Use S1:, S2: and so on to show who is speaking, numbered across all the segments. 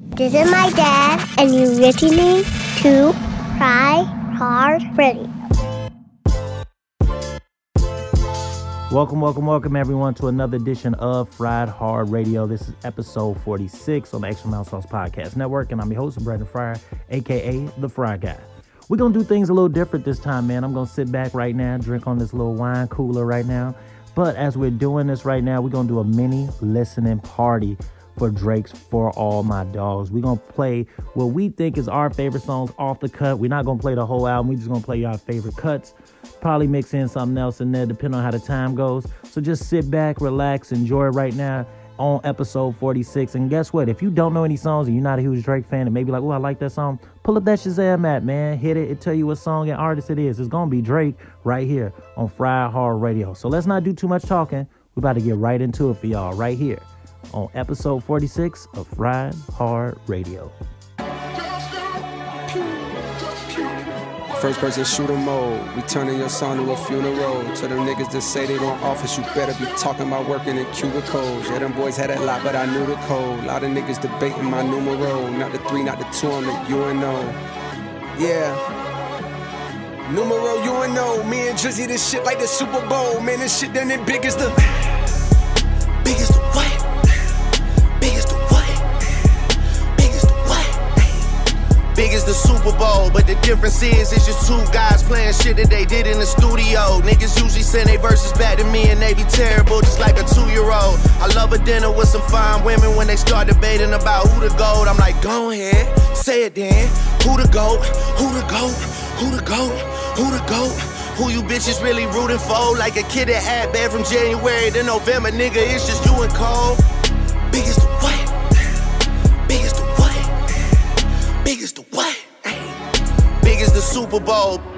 S1: This is my dad, and you're listening to Fried Hard Radio.
S2: Welcome, welcome, welcome everyone to another edition of Fried Hard Radio. This is episode 46 on the Extra Mile Sauce Podcast Network, and I'm your host, Brandon Fryer, aka The Fry Guy. We're gonna do things a little different this time, man. I'm gonna sit back right now, drink on this little wine cooler right now. But as we're doing this right now, we're gonna do a mini listening party for Drake's For All My Dogs. We're gonna play what we think is our favorite songs off the cut. We're not gonna play the whole album, we're just gonna play y'all favorite cuts. Probably mix in something else in there, depending on how the time goes. So just sit back, relax, enjoy right now on episode 46. And guess what? If you don't know any songs and you're not a huge Drake fan and maybe like, oh, I like that song, pull up that Shazam app, man. Hit it. It tell you what song and artist it is. It's gonna be Drake right here on Fried Hard Radio. So let's not do too much talking. We're about to get right into it for y'all right here on episode 46 of Fried Hard Radio.
S3: First person shooter mode. We turning your son to a funeral. To them niggas that say they don't office, you better be talking about working in cubicles. Yeah, them boys had a lot, but I knew the code. A Lot of niggas debating my numero. Not the three, not the two, I'm the UNO. Yeah. Numero UNO. Me and Drizzy, this shit like the Super Bowl. Man, this shit done it big as the. Big as the what? Big as the
S4: Super Bowl, but the difference is it's just two guys playing shit that they did in the studio. Niggas usually send their verses back to me and they be terrible, just like a two-year-old. I love a dinner with some fine women when they start debating about who the goat. I'm like, go ahead, say it then. Who the goat? Who the goat? Who the goat? Who the goat? Who you bitches really rooting for? Like a kid that had bad from January to November, nigga. It's just you and Cole. Big Super Bowl.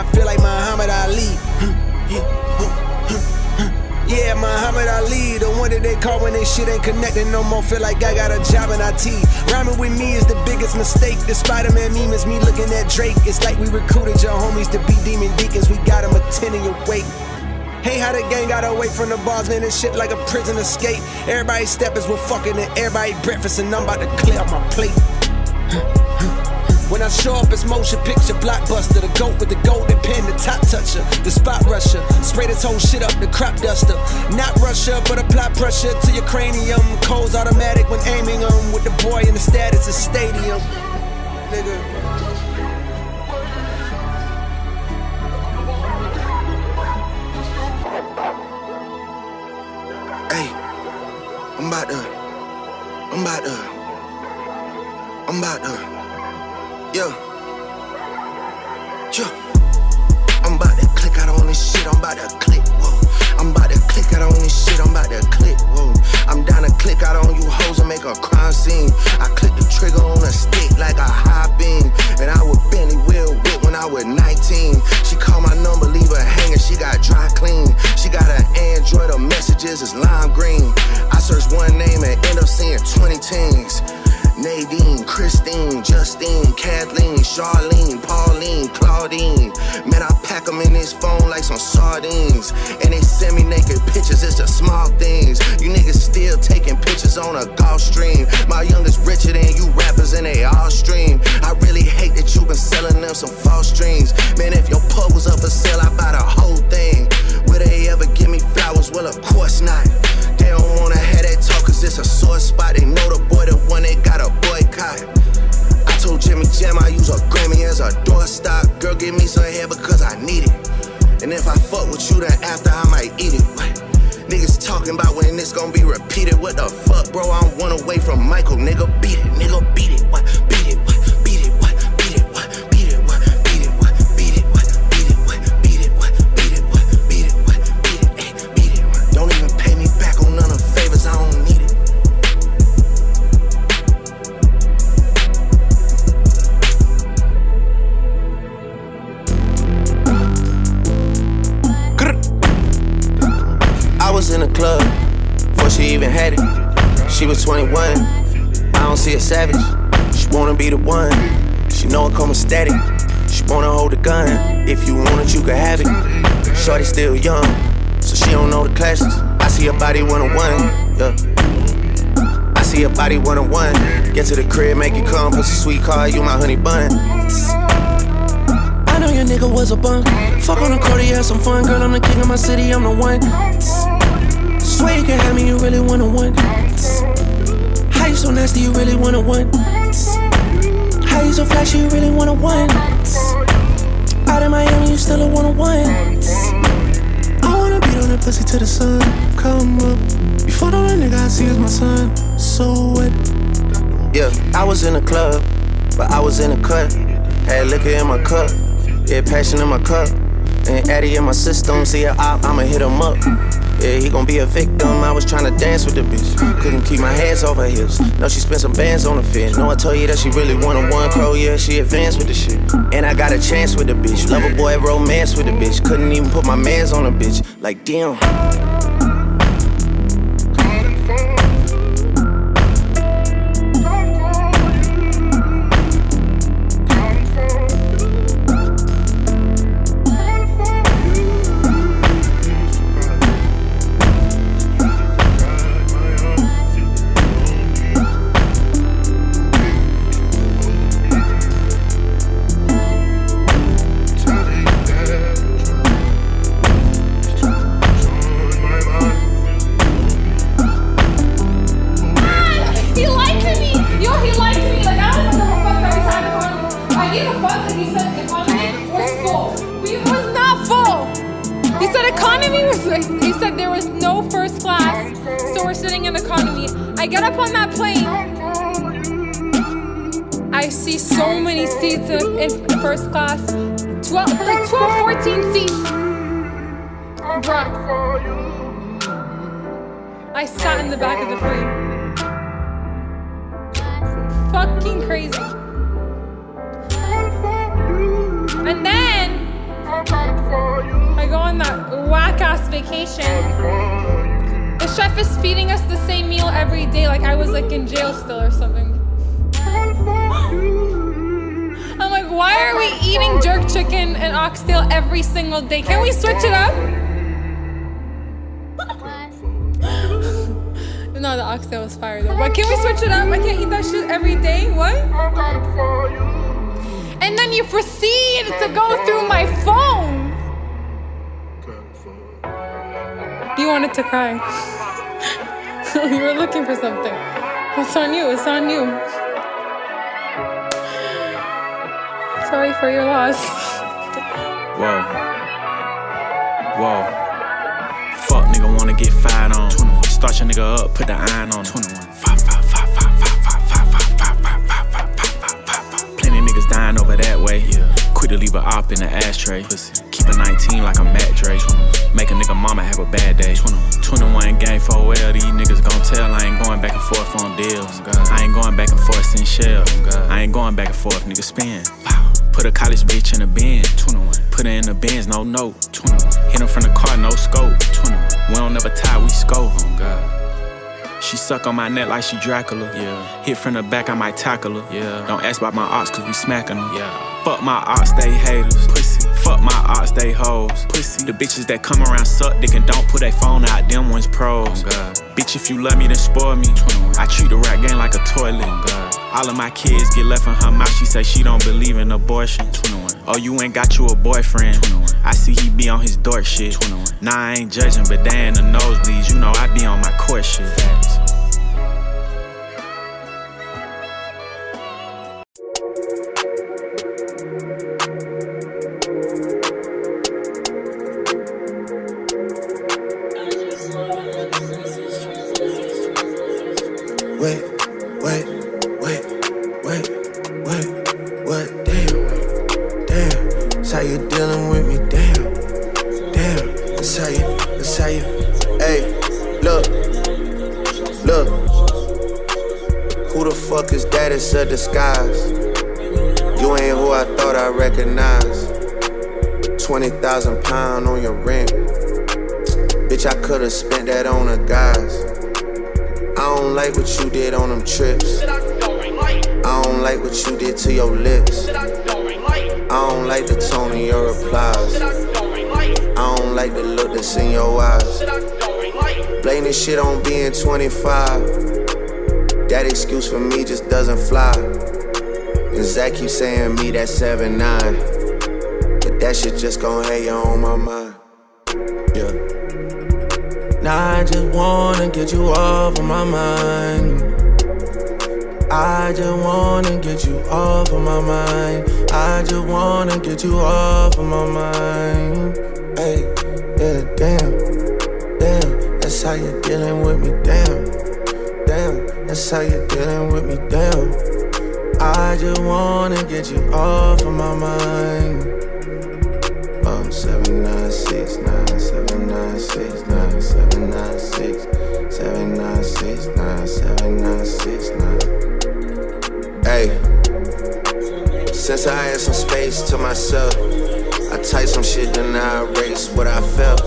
S3: I feel like Muhammad Ali. Yeah, Muhammad Ali, the one that they call when they shit ain't connecting no more. Feel like I got a job in IT. Rhyming with me is the biggest mistake. The Spider Man meme is me looking at Drake. It's like we recruited your homies to be demon deacons. We got them a 10 in your wake. Hey, how the gang got away from the bars, man, and shit like a prison escape. Everybody steppers were fucking and everybody breakfast, and I'm about to clear my plate. When I show up, it's motion picture blockbuster. The goat with the golden pen, the top toucher, the spot rusher. Spray this whole shit up, the crop duster. Not Russia, but apply pressure to your cranium. Cole's automatic when aiming them. With the boy in the status of stadium. Nigga.
S4: I'm about to, I'm about to, I'm about to, yeah, yeah. I'm about to click out on this shit, I'm about to click, whoa. I'm about to click out on this shit, I'm about to click, whoa. I'm down to click out on you hoes and make a a bum. Fuck on the court, had some fun. Girl, I'm the king of my city, I'm the one. Swear you can have me, you really wanna one. How you so nasty, you really wanna one. How you so flashy, you really wanna one. Out in Miami, you still a one on one. I wanna beat on that pussy to the sun. Come up. Before all that nigga I see is my son. So what? Yeah, I was in the club, but I was in the cut. Had liquor in my cup. Yeah, passion in my cup. And Addy in my system, see a op, I'ma hit him up. Yeah, he gon' be a victim. I was tryna dance with the bitch. Couldn't keep my hands off her hips. Know she spent some bands on the fit. Know I told you that she really wanted one crow. Yeah, she advanced with the shit. And I got a chance with the bitch. Love a boy, romance with the bitch. Couldn't even put my mans on the bitch. Like, damn.
S5: Fucking crazy. And then I go on that whack ass vacation. The chef is feeding us the same meal every day, like I was like in jail still or something. I'm like, why are we eating jerk chicken and oxtail every single day? Can we switch it up? It's on you. And then you proceed to go through my phone. you wanted to cry? You were looking for something. It's on you. It's on you. Sorry for your loss.
S6: Whoa. Whoa. Fuck nigga wanna get fired on. 21. Start your nigga up, put the iron on. 21. Plenty niggas dying over that way. Yeah. Quit to leave a op in the ashtray. Pussy. Keep a 19 like a Matt Dre. Make a nigga mama have a bad day. 21 game for well, these niggas gon' tell I ain't going back and forth on deals. I ain't going back and forth in shells. I ain't going back and forth, nigga spin. Put a college bitch in a bin. 21. Put her in the bins, no note. 21. Hit him from the car, no scope. 21. We don't never tie, we scope. Oh God. She suck on my neck like she Dracula. Yeah. Hit from the back, I might tackle her. Yeah. Don't ask about my ox, cause we smacking them. Yeah. Fuck my ox, they haters. Pussy. Fuck my ox, they hoes. Pussy. The bitches that come around suck dick and don't put their phone out, them ones pros. Oh Bitch, if you love me, then spoil me. 21. I treat the rap game like a toilet. Oh All of my kids get left in her mouth, she say she don't believe in abortion. 21. Oh, you ain't got you a boyfriend. 21. I see he be on his dork shit. 21. Nah, I ain't judging, but they in the nosebleeds, you know I be on my court shit.
S4: Did on them trips. I don't like what you did to your lips. I don't like the tone of your replies. I don't like the look that's in your eyes. Blame this shit on being 25. That excuse for me just doesn't fly. And Zach keeps saying me that 7 9. But that shit just gon' you on my mind. Just wanna get you off of my mind. I just wanna get you off of my mind. I just wanna get you off of my mind. Hey, yeah, damn, damn. That's how you're dealing with me, damn, damn. That's how you're dealing with me, damn. I just wanna get you off of my mind. To myself, I typed some shit, then I erased what I felt.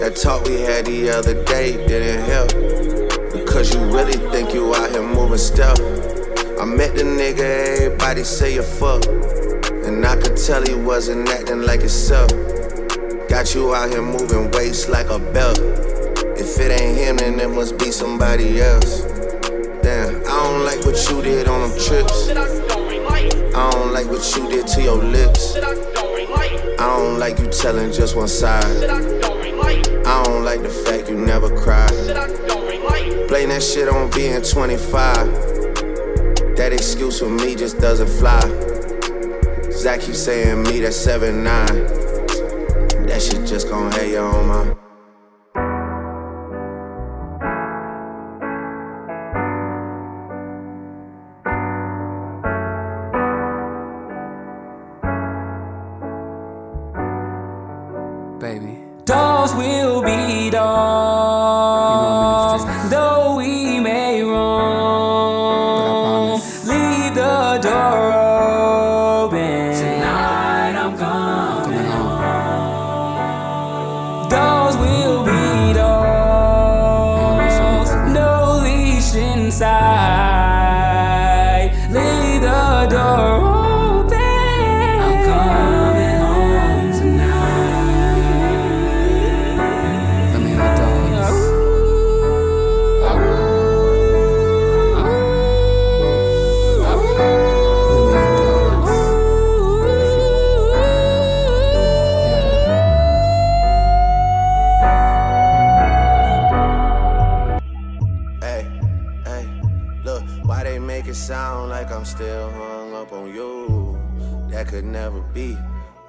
S4: That talk we had the other day didn't help. Because you really think you out here moving stealth. I met the nigga, everybody say you fuck. And I could tell he wasn't acting like himself. Got you out here moving waist like a belt. If it ain't him, then it must be somebody else. Damn, I don't like what you did on them trips. I don't like what you did to your lips. I don't like you telling just one side. I don't like the fact you never cried. Blame that shit on being 25. That excuse for me just doesn't fly. Zach keeps saying me that 7 9. That shit just gon' hate you on my.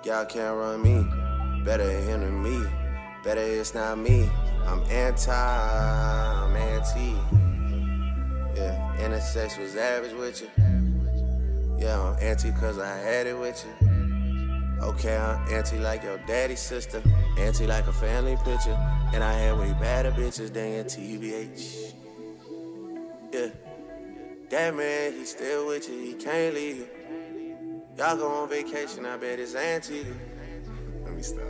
S4: Y'all can't run me. Better than me. Better it's not me. I'm anti, I'm anti. Yeah, intersex was average with you. Yeah, I'm anti cause I had it with you. Okay, I'm anti like your daddy's sister. Anti like a family picture. And I had way better bitches than your TBH. Yeah. That man, he still with you, he can't leave you. Y'all go on vacation, I bet it's anti. Let me stop.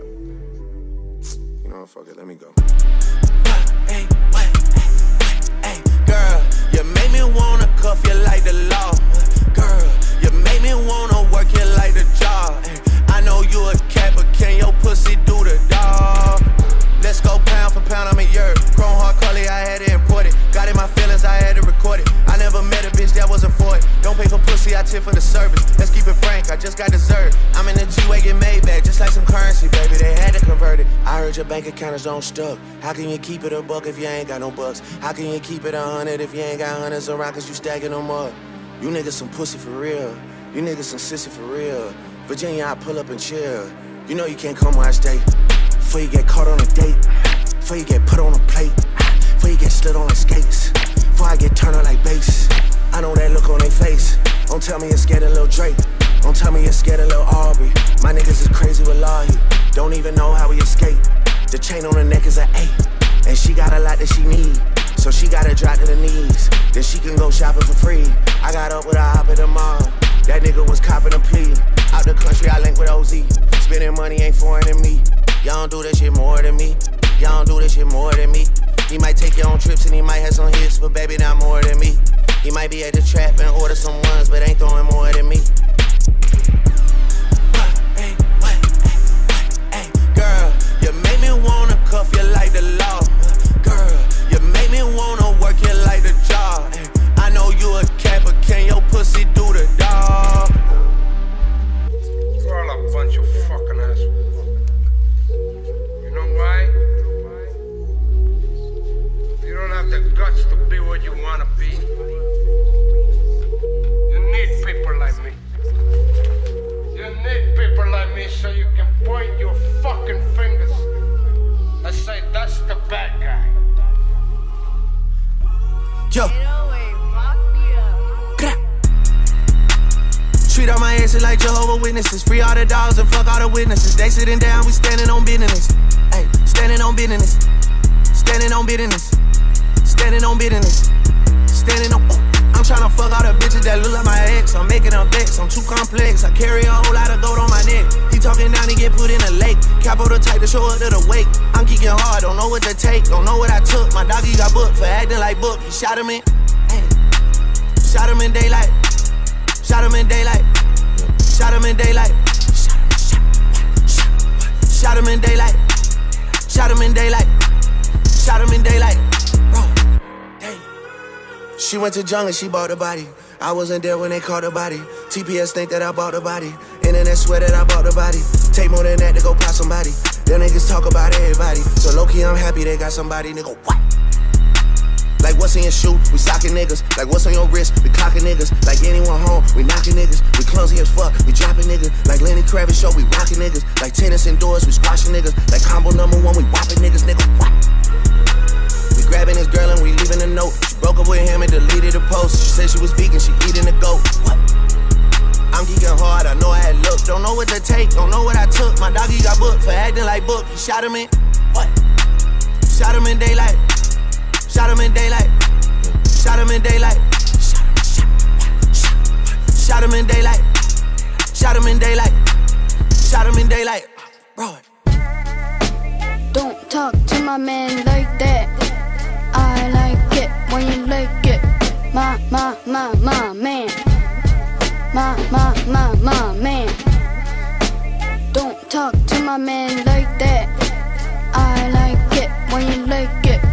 S4: You know what, fuck it, let me go. Hey, what? Hey, girl, you make me wanna cuff you like the law. Girl, you make me wanna work you like the job. I know you a cat, but can your pussy do the dog? Let's go pound for pound, I'm a hard I had to import it. Got in my feelings, I had to record it. Never met a bitch that wasn't for it. Don't pay for pussy, I tip for the service. Let's keep it frank, I just got dessert. I'm in a G-Wagon Maybach, just like some currency, baby. They had to convert it. I heard your bank account is on stuck. How can you keep it a buck if you ain't got no bucks? How can you keep it a hundred if you ain't got hundreds around cause you stacking them up? You niggas some pussy for real. You niggas some sissy for real. Virginia, I pull up and chill. You know you can't come where I stay. Before you get caught on a date. Before you get put on a plate. Before you get slid on like skates. Before I get turned on like bass. I know that look on their face. Don't tell me you're scared of Lil Drake. Don't tell me you're scared of Lil Aubrey. My niggas is crazy with Lahi. Don't even know how we escape. The chain on her neck is an eight. And she got a lot that she need. So she gotta drop to the knees. Then she can go shopping for free. I got up with a hop at the mall. That nigga was copping a plea. Out the country, I link with OZ. Spending money ain't foreign to me. Y'all don't do that shit more than me. Y'all don't do this shit more than me. He might take your own trips and he might have some hits, but baby, not more than me. He might be at the trap and order some ones, but ain't throwing more than me. Girl, you make me wanna cuff you like the law. Girl, you make me wanna work you like the job. I know you a cat, but can your pussy do the dog?
S7: To what you wanna be. You need people like me. You need people like me so you can point your fucking fingers and say that's the bad guy.
S4: Yo. Treat all my exes like Jehovah Witnesses. Free all the dogs and fuck all the witnesses. They sitting down, we standing on business. Hey, standing on business. Standing on business. Standing on business. Standing on. I'm tryna fuck all the bitches that look like my ex. I'm making them vex. I'm too complex. I carry a whole lot of gold on my neck. He talking down, he get put in a lake. Capo the type to show up to the wake. I'm kicking hard, don't know what to take. Don't know what I took. My doggy got booked for acting like book. He shot him in. Hey. Shot him in daylight. Shot him in daylight. Shot him in daylight. Shot him in daylight. Shot him in daylight. Shot him in daylight. She went to jungle, she bought the body. I wasn't there when they caught the body. TPS think that I bought the body. Internet swear that I bought the body. Take more than that to go pop somebody. Them niggas talk about everybody. So low key, I'm happy they got somebody. Nigga, what? Like what's in your shoe? We socking niggas. Like what's on your wrist? We clocking niggas. Like anyone home? We knocking niggas. We clumsy as fuck. We dropping niggas. Like Lenny Kravitz show. We rocking niggas. Like tennis indoors. We squashing niggas. Like combo number one. We whopping niggas. Nigga, what? We grabbing this girl and we leaving a note. Broke up with him and deleted the post. She said she was vegan. She eating a goat. What? I'm geeking hard. I know I had look. Don't know what to take. Don't know what I took. My doggy got booked for acting like book. He shot him in. What? Shot him in daylight. Shot him in daylight. Shot him in daylight. Shot him in daylight. Shot him in daylight. Shot him in daylight. Bro.
S8: Don't talk to my man like that. When you like it. My, my, my, my man. My, my, my, my man. Don't talk to my man like that. I like it when you like it.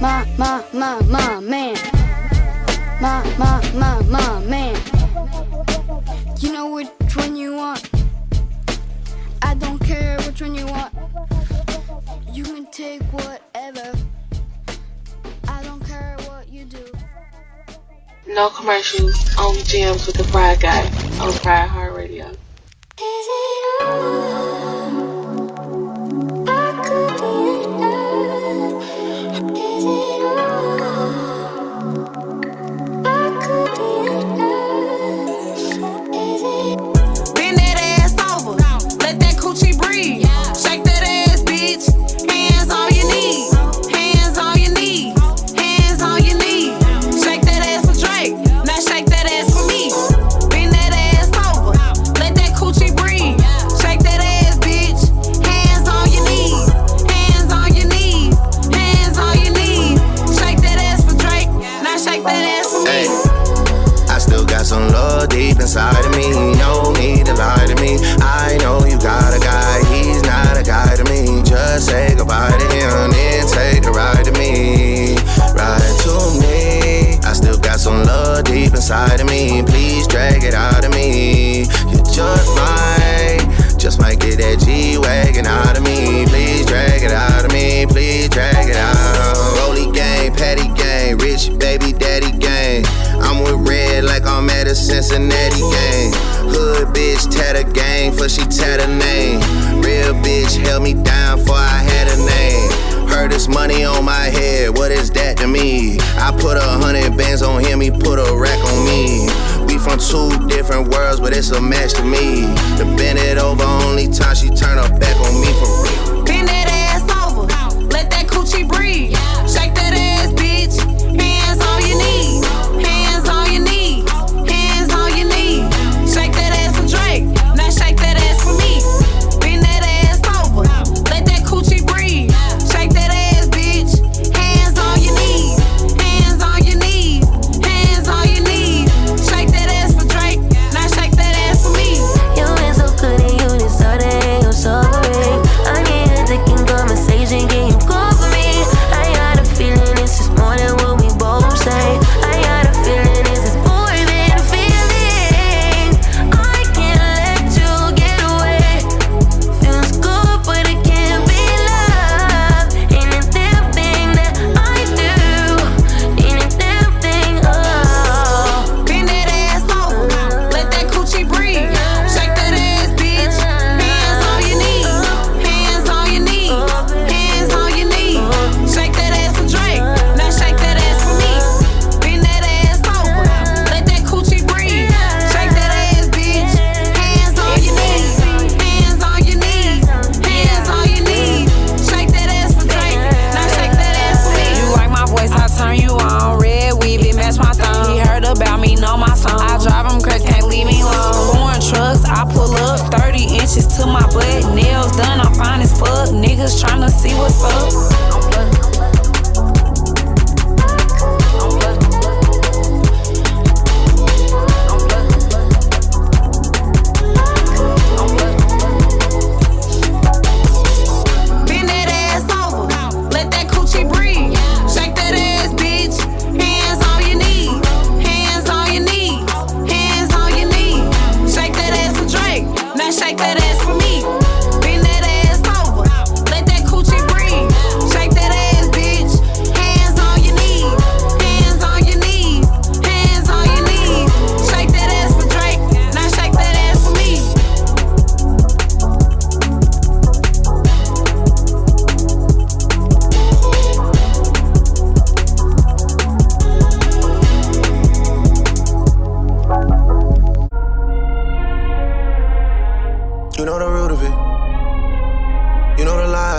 S8: My, my, my, my man. My, my, my, my man. You know which one you want. I don't care which one you want. You can take whatever.
S9: No commercials, only jams with the Fry Guy on Fried Hard Radio.
S10: Bend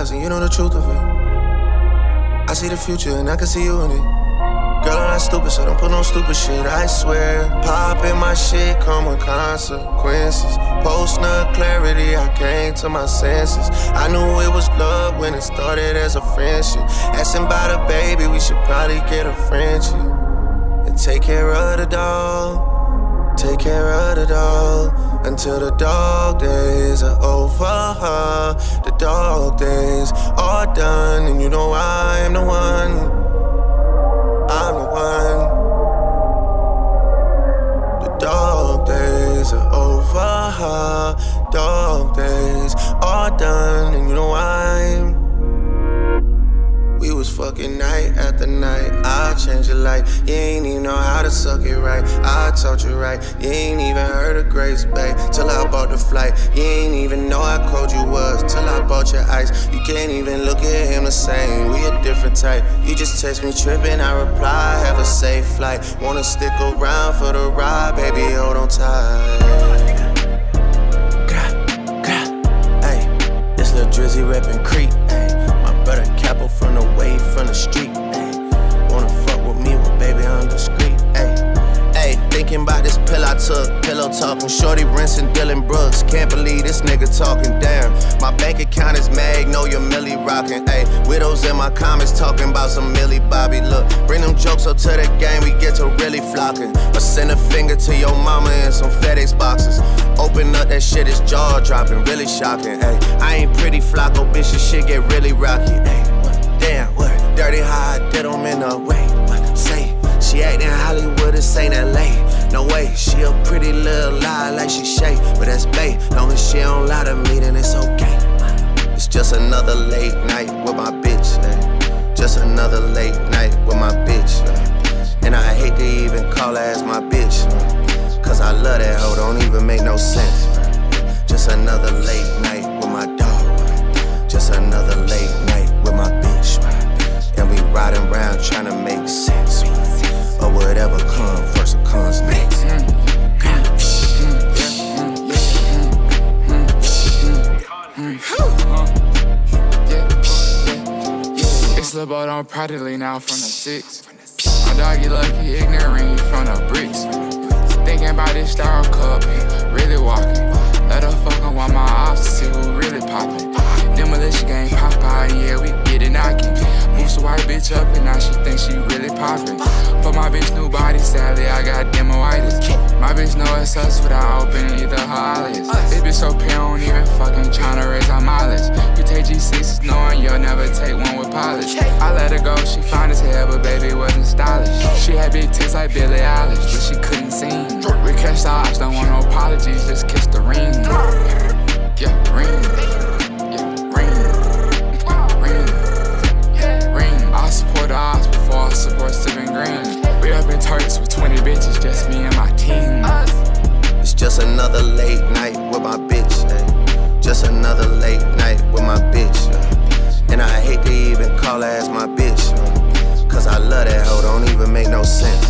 S4: lies and you know the truth of it. I see the future and I can see you in it. Girl, I'm not stupid, so don't put no stupid shit, I swear. Popping my shit come with consequences. Post no clarity, I came to my senses. I knew it was love when it started as a friendship. Asking about a baby, we should probably get a friendship. And take care of the dog. Take care of the dog until the dog days are over. The dog days are done, and you know I am the one. I'm the one. The dog days are over. Dog days are done, and you know I'm. We was fucking night after night. I changed your life. You ain't even know how to suck it right. I taught you right. You ain't even heard of Grace Bay till I bought the flight. You ain't even know how cold you was till I bought your ice. You can't even look at him the same. We a different type. You just text me tripping. I reply, have a safe flight. Wanna stick around for the ride, baby? Hold on tight. Drizzy reppin' creep. Hey, my brother Capo from the from the street. Hey, wanna fuck with me, well, baby, I'm discreet. Hey, hey, thinking about this pill I took. Pillow talking, shorty rinsing Dillon Brooks. Can't believe this nigga talking damn. My bank account is Magnolia Millie rocking. Hey, widows in my comments talking about some Millie Bobby. Look, bring them jokes up to the game, we get to really flocking. Or send a finger to your mama in some FedEx boxes. Open up that shit, it's jaw dropping, really shocking. Hey, I ain't pretty flocko, bitch, this shit get really rocky. What? Damn, what? Dirty how I did in a way. What? Say, she acting Hollywood, this ain't LA. No way, she a pretty little lie like she Shay, but that's bae. Long as she don't lie to me, then it's okay. It's just another late night with my bitch. Ay. Just another late night with my bitch. ay. And I hate to even call her as my bitch. Cause I love that hoe, don't even make no sense. Just another late night with my dog. Just another late riding around trying to make sense. Or whatever comes first or comes next.
S11: It's Bo on proudly now from the six. My dog, he lucky, ignorant, he from the bricks. Thinking about this star cup, really walking. Let her fuck on while my to see who really poppin'. Demolition game Popeye, yeah, we get it knocking. The white bitch up and now she thinks she really poppin'. But my bitch new body, sadly, I got demoitis. My bitch know it's us without opening either her eyelids. This bitch so pure, don't even fucking tryna raise our mileage. You take G6s knowing you'll never take one with polish. I let her go, she fine as hell, but baby wasn't stylish. She had big tits like Billie Eilish, but she couldn't sing. We catch the ops, don't want no apologies, just kiss the ring. Yeah, ring. Ops before I support Steven Green. We up in Turks with 20 bitches, just me and my team.
S4: It's just another late night with my bitch. ay. Just another late night with my bitch. ay. And I hate to even call her as my bitch. ay. Cause I love that hoe, don't even make no sense.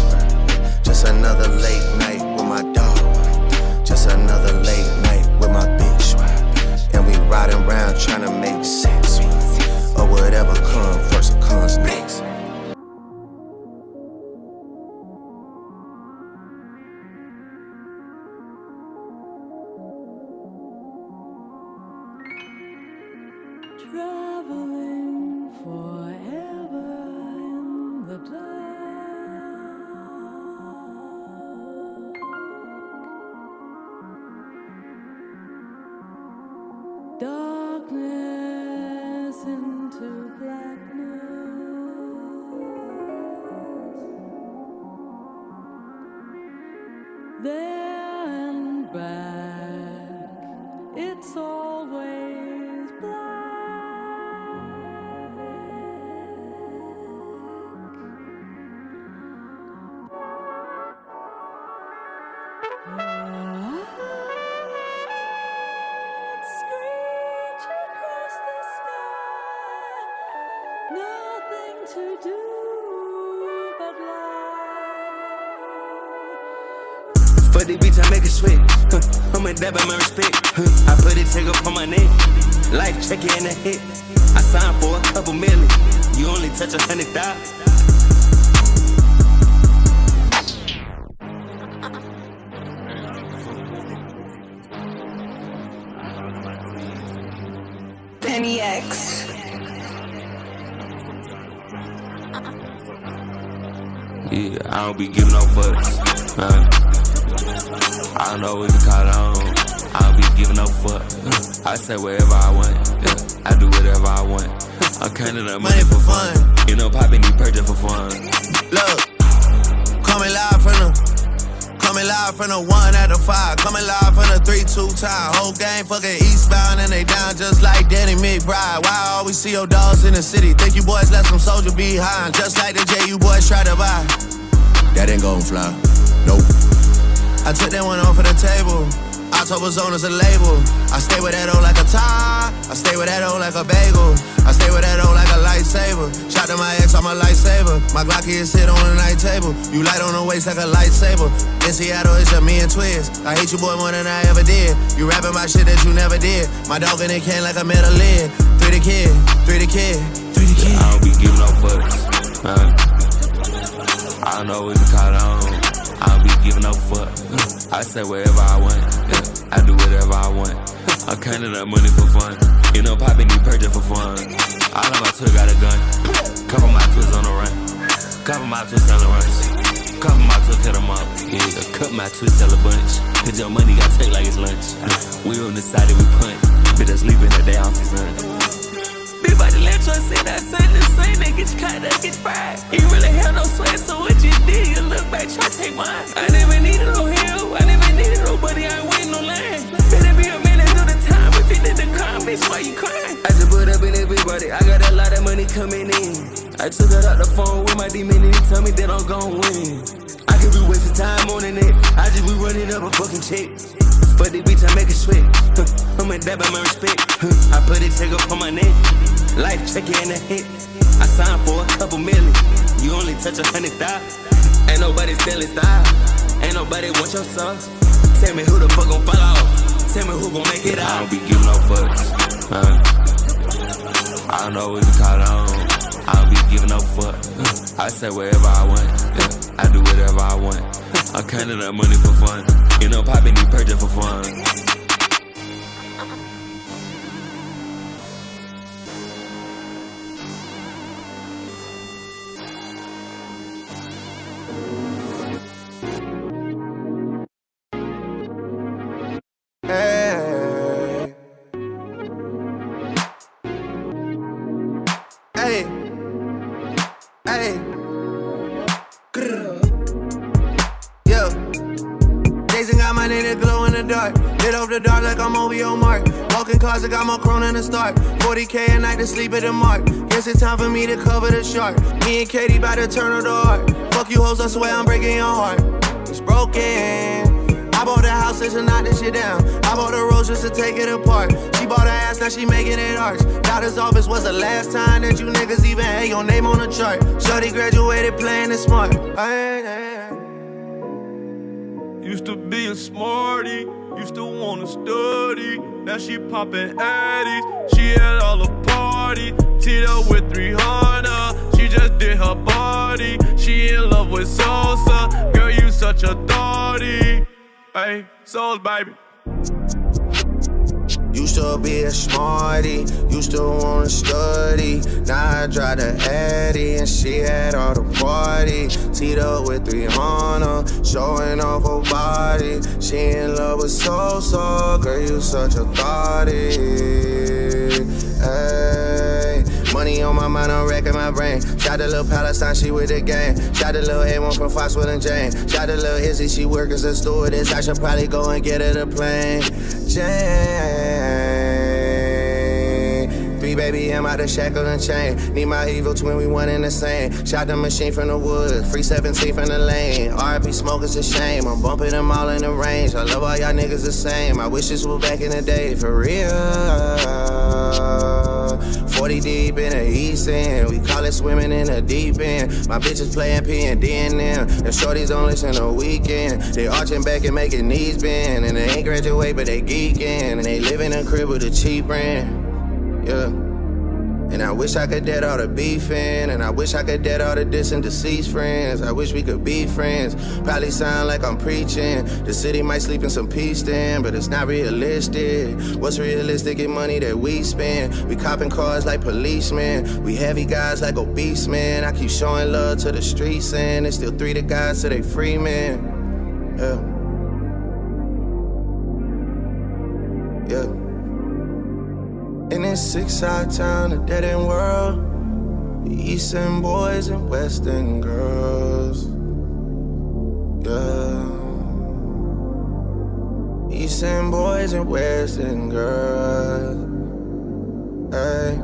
S4: Just another late night with my dog. Just another late night with my bitch.
S12: The
S4: I make it sweat. Huh, I'm a dab my respect. Huh, I put it take up on my neck. Life check it in the hit. I signed for a couple million. You only touch a hundred thousand.
S13: Penny X.
S14: Yeah, I don't be giving no fucks. Uh, I don't know what you call on. I don't be giving no fuck. I say whatever I want. Yeah, I do whatever I want. I'm counting up money for fun. You know, popping these purchase for fun.
S4: Look, coming live from the, coming live from the one out of five, coming live from the three two time. Whole game fucking eastbound and they down just like Danny McBride. Why I always see your dogs in the city? Think you boys left some soldier behind, just like the J you boys try to buy. That ain't gon' fly. Nope. I took that one off of the table. October's on as a label. I stay with that O like a tie. I stay with that O like a bagel. I stay with that O like a lightsaber. Shot to my ex, I'm a lightsaber. My Glocky is sit on the night table. You light on the waist like a lightsaber. In Seattle, it's just me and Twiz. I hate you, boy, more than I ever did. You rapping my shit that you never did. My dog in the can like a metal lid. Three the kid, three the kid, three the kid.
S14: I don't be giving no fucks. Uh, I know what you call on. I don't be giving no fuck. I say whatever I want. Yeah, I do whatever I want. I'm counting up money for fun. You know, popping these purchase for fun. All of my took got a gun. Couple my twists on the run. Couple my twists on the runs. Couple my twists cut them up. Yeah, cut my twist sell a bunch. Cause your money got take like it's lunch. We on the side that we punt. Bitch, I sleep in the day off the sun. Big body let you say that son the same that get you caught up, get you fried. You really have no sweat, so what you did, you look back, try to take mine. I never needed no help, I never needed nobody, I ain't waiting no line. Better be a minute through the time, if you did the crime, bitch, why you crying? I just put up in that big body, I got a lot of money coming in. I took it out the phone with my demon and he tell me that I'm gon' win. I could be wasting time on the net, I just be running up a fucking check. For the bitch, I make it sweat. Huh, I'm a dab my respect. I put it take up on my neck. Life check it in the hit. I signed for a couple million. You only touch a hundred thousand. Ain't nobody stealing style. Ain't nobody want your sauce. Tell me who the fuck gon' fall off. Tell me who gon' make it out. I don't be giving no fucks. Uh, I don't know what you call on. I don't be giving no fuck. I say whatever I want. Yeah, I do whatever I want. I'm counting up money for fun. You know, popping these purchase for fun.
S4: I got my chrome in the start. 40k a night to sleep at the mark. Guess it's time for me to cover the shark. Me and Katie by to turn of the heart. Fuck you hoes, I swear I'm breaking your heart. It's broken. I bought the house just to knock this shit down. I bought the rose just to take it apart. She bought her ass, now she making it arch. Doctor's office was the last time that you niggas even had your name on the chart. Shorty graduated playing it smart.
S15: Used to be a smarty, used to wanna study. Now she poppin' addies, she at all the party. Up with 300, she just did her body. She in love with salsa, girl, you such a thotty. Hey, souls, baby.
S4: Used to be a smarty, used to wanna study. Now I drive the Addy and she had all the party. Teed up with 300, showing off her body. She in love with so so, girl you such a thotty. Hey. Money on my mind, I'm wrecking my brain. Shot the little Palestine, she with the gang. Shot the little A1 from Foxwood and Jane. Shot the little Izzy, she work as a stewardess. I should probably go and get her the plane. Jane. Three baby, I'm out of shackle and chain. Need my evil twin, we one in the same. Shot the machine from the woods, free 17 from the lane. RP smoke is a shame. I'm bumping them all in the range. I love all y'all niggas the same. I wish this was back in the day, for real. 40 deep in the east end. We call it swimming in the deep end. My bitches playing P and D and them. The shorties on listen the weekend. They arching back and making knees bend. And they ain't graduate, but they geeking. And they live in a crib with a cheap rent. Yeah. And I wish I could dead all the beefing. And I wish I could dead all the dis and deceased friends. I wish we could be friends. Probably sound like I'm preaching. The city might sleep in some peace then, but it's not realistic. What's realistic in money that we spend? We copping cars like policemen. We heavy guys like obese men. I keep showing love to the streets and it's still three to guys to they free men. Yeah. Yeah. In six side town, a dead end world. The East End boys and West End girls. Yeah. East End boys and West End girls. Hey.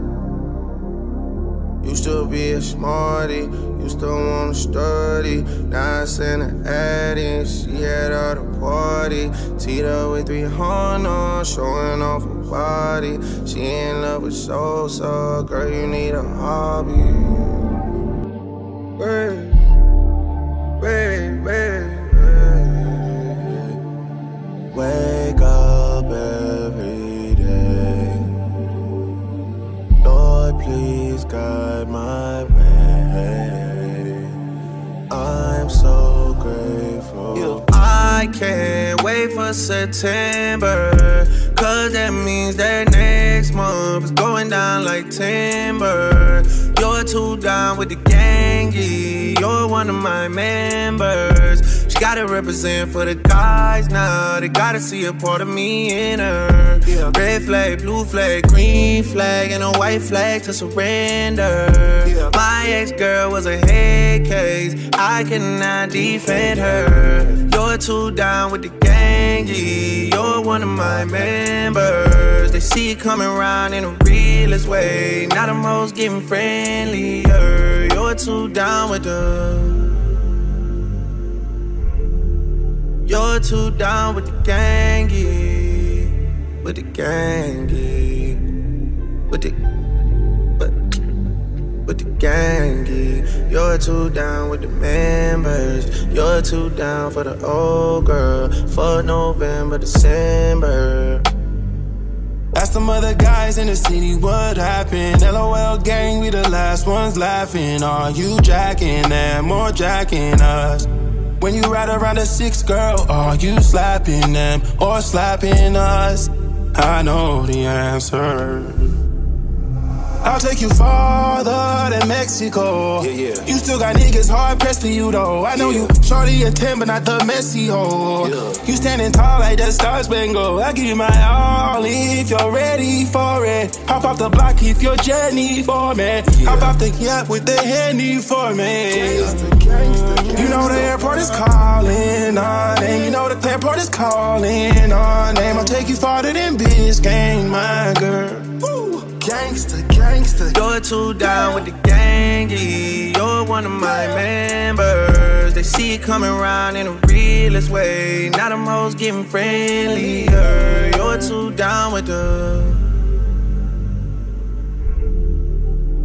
S4: Used to be a smarty, used to wanna study. Now I send her Addy, she had all the party. Up with 300, showing off body. She in love with so so, girl, you need a hobby. Wake up every day. Lord, please guide my way. I'm so grateful. I can't wait for September. Cause that means that next month is going down like timber. You're too down with the gangy. You're one of my members. She gotta represent for the guys now. They gotta see a part of me in her. Red flag, blue flag, green flag, and a white flag to surrender. My ex girl was a head case. I cannot defend her. You're too down with the gangy. You're one of my members. They see it coming around in a realest way. Now the most getting friendlier. You're too down with the. You're too down with the gangy, with the gangy, with the, but, with the gangy. You're too down with the members. You're too down for the old girl for November, December.
S16: Ask some other guys in the city what happened. LOL gang, we the last ones laughing. Are you jacking them or jacking us? When you ride around a six girl, are you slapping them or slapping us? I know the answer. I'll take you farther than Mexico. Yeah, yeah. You still got niggas hard pressed for you though. I know yeah. you shorty and 10, but not the messy hoe. Yeah. You standing tall like the Star Spangled. I give you my all if you're ready for it. Hop off the block if you're Jenny for me. Yeah. Hop off the yacht with the handy for me. Gangsta, gangsta, gangsta. You know the airport is calling on name. You know the airport is calling on name. I'll take you farther than Biscayne, my girl. Woo. Gangsta, gangsta.
S4: You're too down with the gangy. You're one of my members. They see it coming around in a realest way. Now the most getting friendlier. You're too down with the.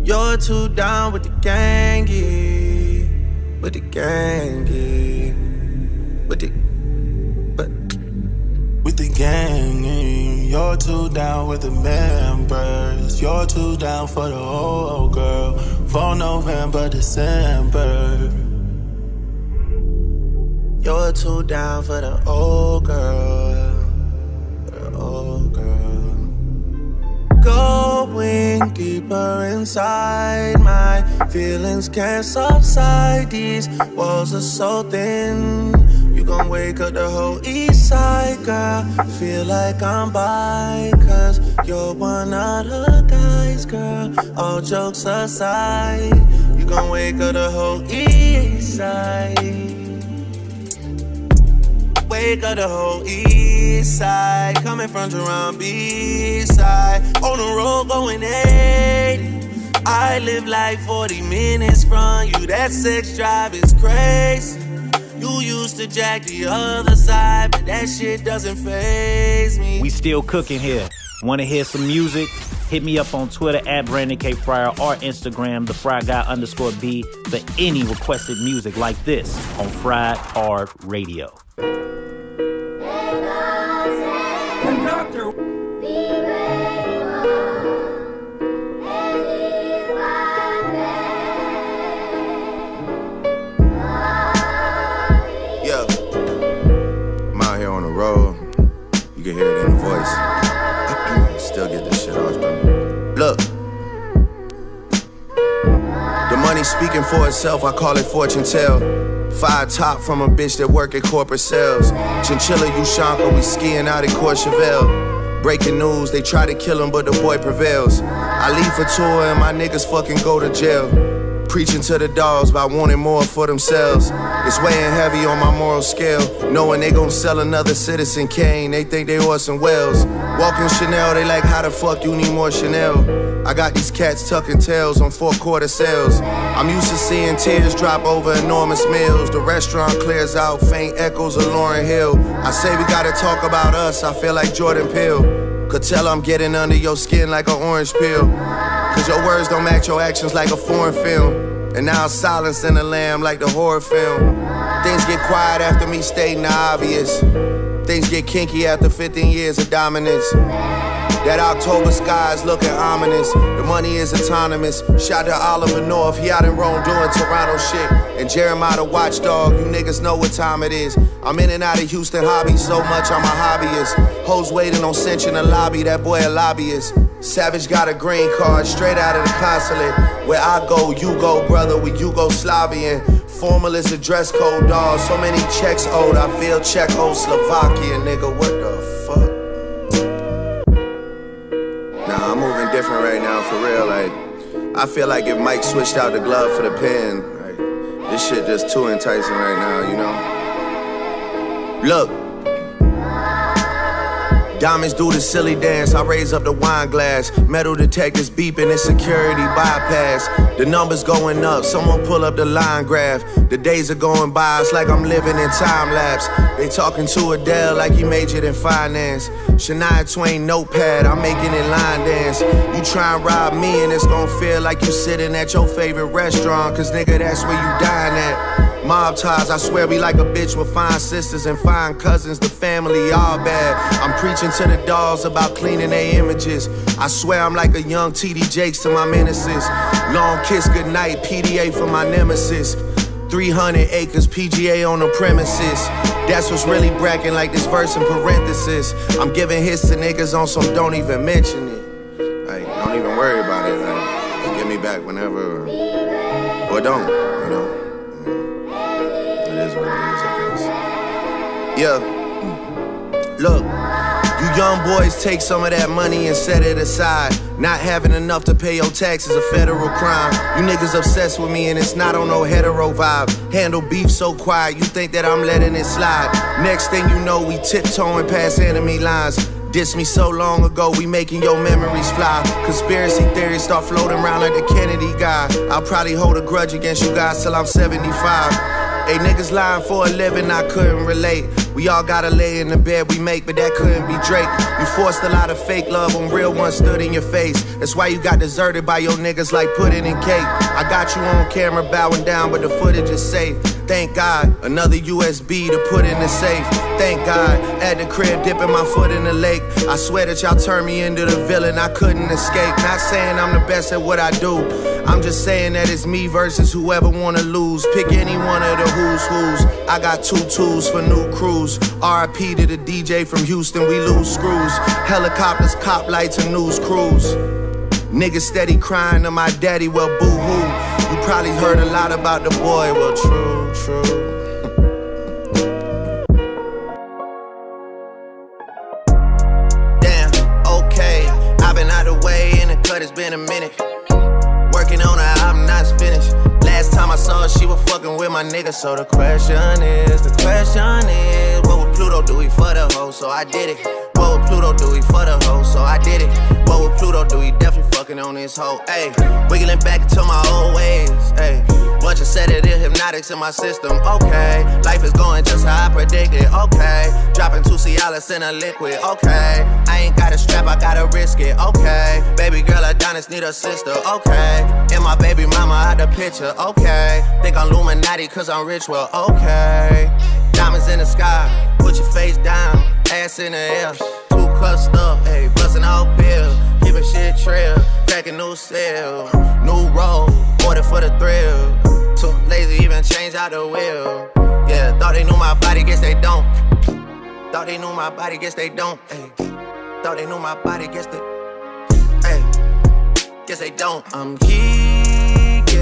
S4: You're too down with the gangy. With the gangy. With the. But.
S16: With the gang, you're too down with the members. You're too down for the whole girl. For November, December.
S4: You're too down for the old girl. The old girl.
S16: Going deeper inside, my feelings can't subside. These walls are so thin. Gon' wake up the whole east side, girl. Feel like I'm by, cause you're one of the guys, girl. All jokes aside, you gon' wake up the whole east side. Wake up the whole east side. Coming from Jerome B side. On the road going 80. I live like 40 minutes from you. That sex drive is crazy. You used to jack the other side, but that shit doesn't phase me.
S2: We still cooking here. Want to hear some music? Hit me up on Twitter at Brandon K. Fryer or Instagram, the Fry Guy underscore B, for any requested music like this on Fried Hard Radio.
S4: Yeah. Speaking for itself, I call it fortune tell. Five top from a bitch that work at corporate sales. Chinchilla Ushanka, we skiing out in Courchevel. Breaking news, they try to kill him, but the boy prevails. I leave for tour and my niggas fucking go to jail. Preaching to the dogs by wanting more for themselves. It's weighing heavy on my moral scale. Knowing they gon' sell another Citizen Kane, they think they Orson Welles. Walking Chanel, they like, how the fuck you need more Chanel? I got these cats tucking tails on four quarter sales. I'm used to seeing tears drop over enormous meals. The restaurant clears out, faint echoes of Lauryn Hill. I say we gotta talk about us, I feel like Jordan Peele. Could tell I'm getting under your skin like an orange peel. Cause your words don't match your actions like a foreign film. And now silence in the lamb like the horror film. Things get quiet after me stating the obvious. Things get kinky after 15 years of dominance. That October sky is looking ominous. The money is autonomous. Shout to Oliver North, he out in Rome doing Toronto shit. And Jeremiah the watchdog, you niggas know what time it is. I'm in and out of Houston hobby so much, I'm a hobbyist. Hoes waiting on cinch in the lobby, that boy a lobbyist. Savage got a green card straight out of the consulate. Where I go, you go, brother, with Yugoslavian. Formal is a dress code, dog. So many checks owed, I feel Czechoslovakia, nigga. What the fuck? Nah, I'm moving different right now, for real. Like, I feel like if Mike switched out the glove for the pen, like, this shit just too enticing right now, you know? Look. Diamonds do the silly dance. I raise up the wine glass. Metal detectors beeping and security bypass. The numbers going up. Someone pull up the line graph. The days are going by. It's like I'm living in time lapse. They talking to Adele like he majored in finance. Shania Twain notepad. I'm making it line dance. You try and rob me and it's gonna feel like you sitting at your favorite restaurant. Cause nigga, that's where you dine at. Mob ties, I swear we like a bitch with fine sisters and fine cousins. The family all bad. I'm preaching to the dolls about cleaning their images. I swear I'm like a young TD Jakes to my menaces. Long kiss goodnight, PDA for my nemesis. 300 acres, PGA on the premises. That's what's really bracking like this verse in parenthesis. I'm giving hits to niggas on some don't even mention it. Like, don't even worry about it. Like, give me back whenever. Or don't, Yeah. Look, you young boys take some of that money and set it aside. Not having enough to pay your taxes a federal crime. You niggas obsessed with me and it's not on no hetero vibe. Handle beef so quiet, you think that I'm letting it slide. Next thing you know, we tiptoeing past enemy lines. Diss me so long ago, we making your memories fly. Conspiracy theories start floating around like the Kennedy guy. I'll probably hold a grudge against you guys till I'm 75. Hey, niggas lying for a living, I couldn't relate. We all gotta lay in the bed we make, but that couldn't be Drake. You forced a lot of fake love when real ones stood in your face. That's why you got deserted by your niggas like pudding and cake. I got you on camera bowing down, but the footage is safe. Thank God, another USB to put in the safe. Thank God, at the crib dipping my foot in the lake. I swear that y'all turned me into the villain, I couldn't escape. Not saying I'm the best at what I do. I'm just saying that it's me versus whoever wanna lose. Pick any one of the who's who's. I got two tools for new crews. RIP to the DJ from Houston, we lose screws. Helicopters, cop lights, and news crews. Niggas steady crying to my daddy, well, boo hoo. You probably heard a lot about the boy, well, true, true. Damn, okay. I've been out the way in the cut, it's been a minute. On her, I'm not finished. Last time I saw her, she was fucking with my nigga. So the question is, the question is, what would Pluto do? He for the hoe, so I did it. What would Pluto do? He for the hoe, so I did it. What would Pluto do? He definitely fucking on this hoe. Ayy, wiggling back into my old ways. Ayy, bunch of sedative hypnotics in my system. Okay, life is going just how I predicted. Okay, dropping two Cialis in a liquid. Okay, I ain't got a strap, I gotta risk it. Okay, baby girl Adonis need a sister. Okay, and my baby mama out the picture. Okay, think I'm Illuminati cause I'm rich. Well, okay, diamonds in the sky. Put your face down, ass in the air. Two cups up, hey, bustin' out bill. Keeping shit trail, cracking new cell. New road, order for the thrill. Too lazy, even change out the wheel. Yeah, thought they knew my body, guess they don't. Thought they knew my body, guess they don't. Ay. Thought they knew my body, guess they. Ay. Guess they don't. I'm geeking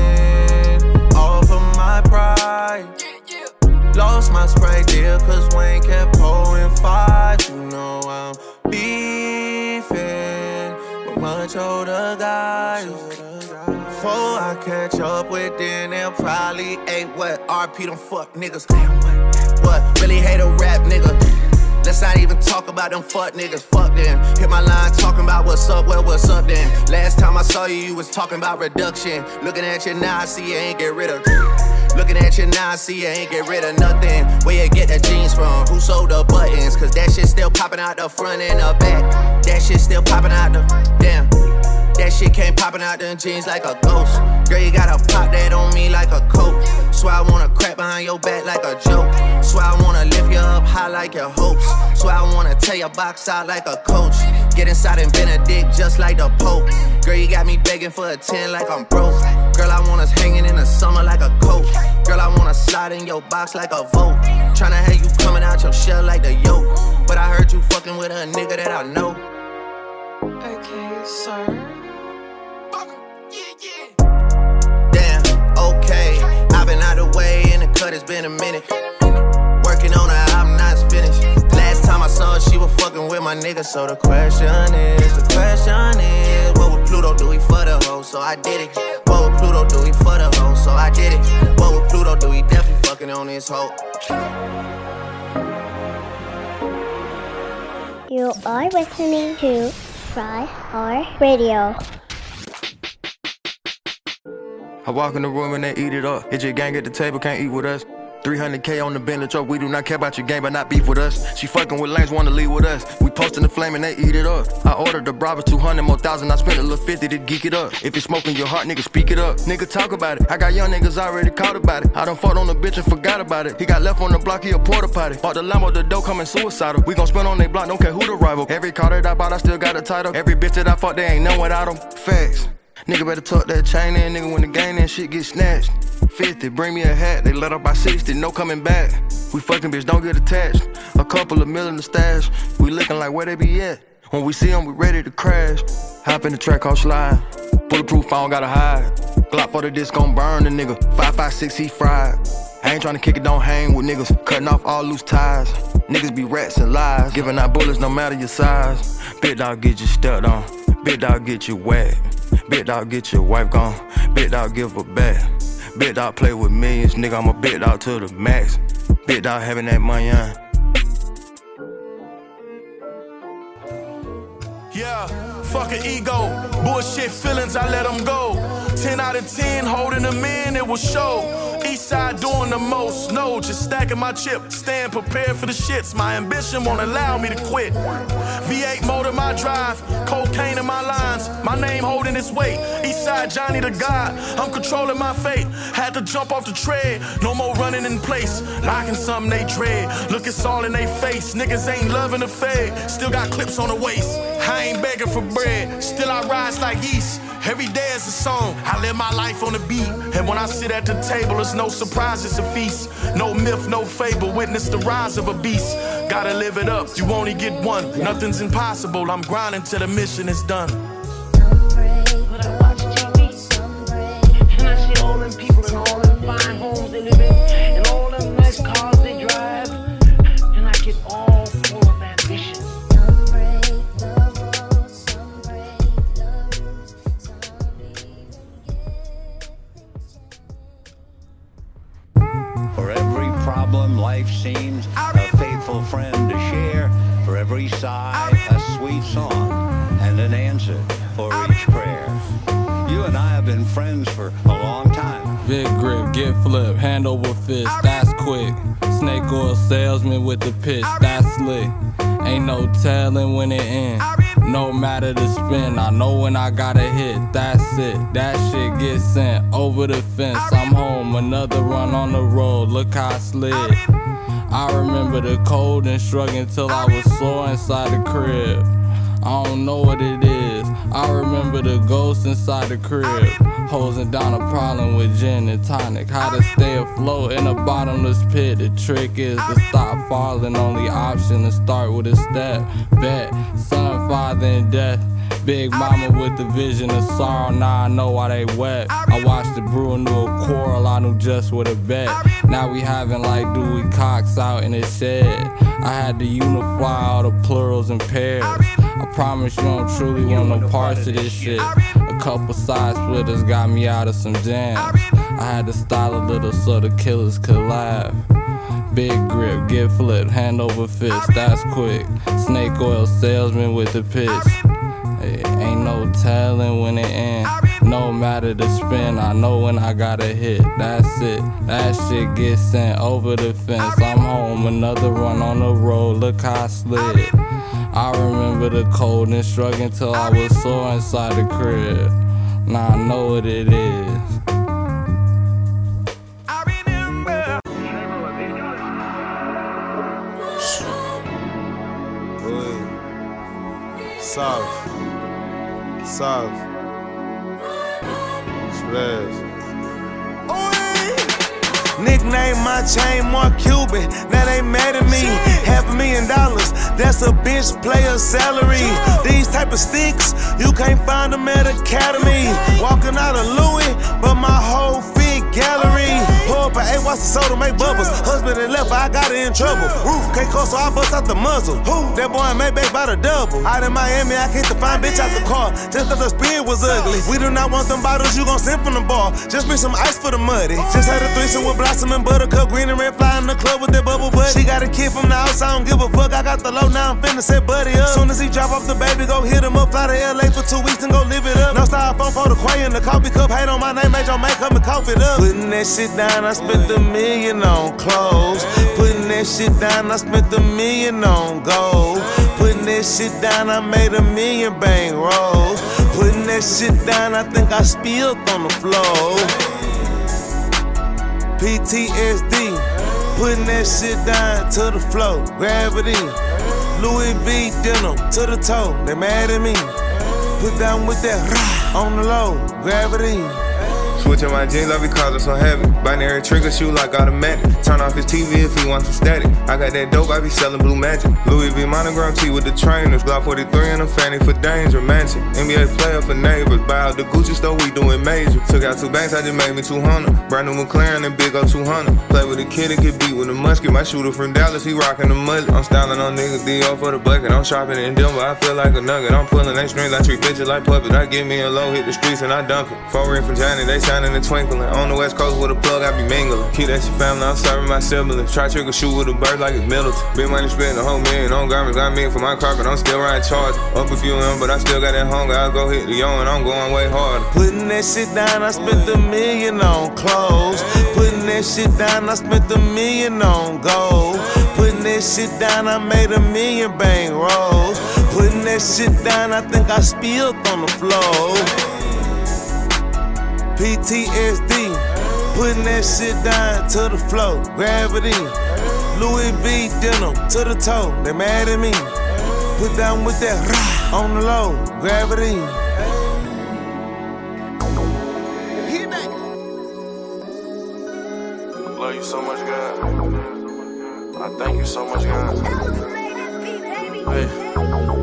S4: off of my pride. Lost my sprite deal, cause Wayne kept pulling five. You know I'm beefing with much older guys. Before I catch up with them, they'll probably ain't what RP them fuck niggas. What? Really hate a rap nigga. Let's not even talk about them fuck niggas, fuck them. Hit my line talking about what's up, well, what's up then. Last time I saw you, you was talking about reduction. Looking at you now, I see you ain't get rid of. Looking at you now, I see you ain't get rid of nothing. Where you get the jeans from? Who sold the buttons? Cause that shit still popping out the front and the back. That shit still popping out the. Damn. That shit came popping out them jeans like a ghost. Girl, you gotta pop that on me like a coat. Swear I wanna crap behind your back like a joke. Swear I wanna lift you up high like your hopes. Swear I wanna tear your box out like a coach. Get inside and Benedict just like the Pope. Girl, you got me begging for a 10 like I'm broke. Girl, I want us hanging in the summer like a coat. Girl, I wanna slide in your box like a vote. Tryna have you coming out your shell like the yoke. But I heard you fucking with a nigga that I know.
S17: Okay, sir.
S4: It's been a minute. Working on her, I'm not finished. Last time I saw her, she was fucking with my nigga. So the question is, the question is, what would Pluto do? He for the hoe, so I did it. What would Pluto do? He for the hoe, so I did it. What would Pluto do? He definitely fucking on his hoe.
S1: You are listening to Fried Hard Radio.
S18: I walk in the room and they eat it up. Hit your gang at the table, can't eat with us. 300k on the Bentley truck, we do not care about your game, but not beef with us. She fucking with lanes, wanna leave with us. We posting the flame and they eat it up. I ordered the Bravo 200 more thousand, I spent a little 50 to geek it up. If it's smoking your heart, nigga, speak it up. Nigga, talk about it. I got young niggas already caught about it. I done fought on the bitch and forgot about it. He got left on the block, he a porta potty. Bought the Lambo, the dough coming suicidal. We gon' spend on they block, don't care who the rival. Every car that I bought, I still got a title. Every bitch that I fought, they ain't none without them. Facts. Nigga better tuck that chain in, nigga, when the gang and shit get snatched. 50, bring me a hat, they let up by 60, no coming back. We fucking bitch, don't get attached. A couple of million in the stash, we looking like where they be at. When we see them, we ready to crash. Hop in the track, all slide. Bulletproof, I don't gotta hide. Glock for the disc, gon' burn the nigga. 556, he fried. I ain't tryna kick it, don't hang with niggas. Cutting off all loose ties. Niggas be rats and lies. Giving out bullets, no matter your size. Big dog get you stepped on. Big dog get you wet. Big dog get your wife gone. Big dog give her back. Big dog play with millions. Nigga, I'm a big dog to the max. Big dog having that money on.
S19: Yeah, fucking ego. Bullshit feelings, I let them go. 10 out of 10, holding them in, it will show. East side doing the most, no, just stacking my chip. Staying prepared for the shits. My ambition won't allow me to quit. V8 motor my drive, cocaine in my lines. My name holding its weight. East side Johnny the God, I'm controlling my fate. Had to jump off the tread, no more running in place. Locking something they dread. Look, it's all in they face. Niggas ain't loving the fade. Still got clips on the waist. I ain't begging for bread, still I rise like yeast. Every day is a song. I live my life on the beat. And when I sit at the table, it's no surprise, it's a feast. No myth, no fable. Witness the rise of a beast. Gotta live it up. You only get one. Nothing's impossible. I'm grinding till the mission is done. And I see all them people in all them fine homes in, all them nice cars.
S20: Seems a faithful friend to share for every sigh, a sweet song, and an answer for each prayer. You and I have been friends for a long time.
S21: Big grip, get flip, hand over fist, that's quick. Snake oil salesman with the pitch, that's slick. Ain't no telling when it ends. No matter the spin, I know when I gotta hit, that's it. That shit gets sent over the fence. I'm home, another run on the road, look how I slid. I remember the cold and struggling till I was sore inside the crib. I don't know what it is. I remember the ghost inside the crib. Hosing down a problem with gin and tonic. How to stay afloat in a bottomless pit. The trick is to stop falling. Only option to start with a step. Bet, son, father, and death. Big mama with the vision of sorrow, now I know why they wet. I watched the brew into a quarrel, I knew just what to bet. Now we having like Dewey Cox out in the shed. I had to unify all the plurals and pairs. I promise you don't truly want no parts of this shit. A couple side splitters got me out of some jams. I had to style a little so the killers could laugh. Big grip, get flipped, hand over fist, that's quick. Snake oil salesman with the pitch. Ain't no telling when it ends. No matter the spin, I know when I gotta hit. That's it. That shit gets sent over the fence. I'm home, another run on the road. Look how I slid. I remember the cold and struggling till I was sore inside the crib. Now I know what it is.
S22: South. Splash.
S23: Oh, Nickname my chain Mark Cuban. Now they mad at me. Half a million dollars, that's a bitch player salary. These type of sticks, you can't find them at Academy. Walking out of Louis, but my whole fit gallery. Pour up an eight watch the soda, make bubbles. Husband and left, I got it in trouble. Roof can't close, so I bust out the muzzle. Who? That boy made back by the double. Out in Miami, I kicked the fine bitch out the car. Just cause the spirit was ugly. We do not want them bottles, you gon' send from the bar. Just bring some ice for the muddy. Oh, just had a threesome with Blossom and Buttercup, green and red fly in the club with that bubble butt. She got a kid from the house, I don't give a fuck. I got the low, now I'm finna set buddy up. Soon as he drop off the baby, go hit him up. Fly to LA for two weeks and go live it up. No styrofoam for the quay in the coffee cup. Hate on my name, made your makeup and cough it up. Putting that shit down, I spent a million on clothes. Putting that shit down, I spent a million on gold. Putting that shit down, I made a million bang rolls. Putting that shit down, I think I spilled on the floor. PTSD, putting that shit down to the floor. Gravity, Louis V denim to the toe. They mad at me. Put down with that on the low. Gravity.
S24: Switching my jeans up because I'm so heavy. Binary trigger shoot like automatic. Turn off his TV if he wants some static. I got that dope, I be selling blue magic. Louis V monogram T with the trainers. Glock 43 and a fanny for danger. Mansion. NBA player for neighbors. Buy out the Gucci store, we doing major. Took out two banks, I just made me 200. Brand new McLaren and big up 200. Play with a kid and get beat with a musket. My shooter from Dallas, he rocking the mullet. I'm styling on niggas, D.O. for the bucket. I'm shopping in Denver, I feel like a nugget. I'm pulling they strings, I treat bitches like puppets. I give me a low, hit the streets and I dump it. Four in from Johnny, they shining and twinkling. On the west coast with a plug, I be mingling. Keep that shit family, I'm serving my siblings. Try trigger shoot with a bird like it's Middleton. Big money spent a whole million on garments. Got me for my carpet, I'm still riding charge. Up a few M, but I still got that hunger. I'll go hit the yo and I'm going way harder.
S23: Putting that shit down, I spent a million on clothes. Putting that shit down, I spent a million on gold. Putting that shit down, I made a million bang rolls. Putting that shit down, I think I spilled on the floor. PTSD, putting that shit down to the floor. Gravity, Louis V denim to the toe. They mad at me. Put down with that rah, on the low. Gravity.
S15: Love you so much, God. I thank you so much, God.
S25: Hey,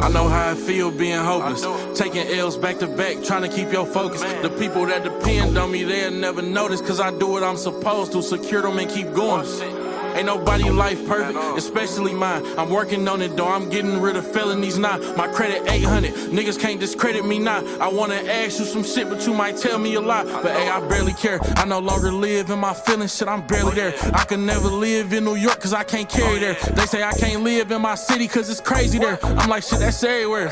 S25: I know how I feel being hopeless. Taking L's back to back, trying to keep your focus. The people that depend on me, they'll never notice. Cause I do what I'm supposed to, secure them and keep going. Ain't nobody in life perfect, especially mine. I'm working on it though, I'm getting rid of felonies now. My credit 800, niggas can't discredit me now. I wanna ask you some shit, but you might tell me a lie. But hey, I barely care. I no longer live in my feelings, shit, I'm barely there. I can never live in New York, cause I can't carry there. They say I can't live in my city, cause it's crazy there. I'm like, shit, that's everywhere.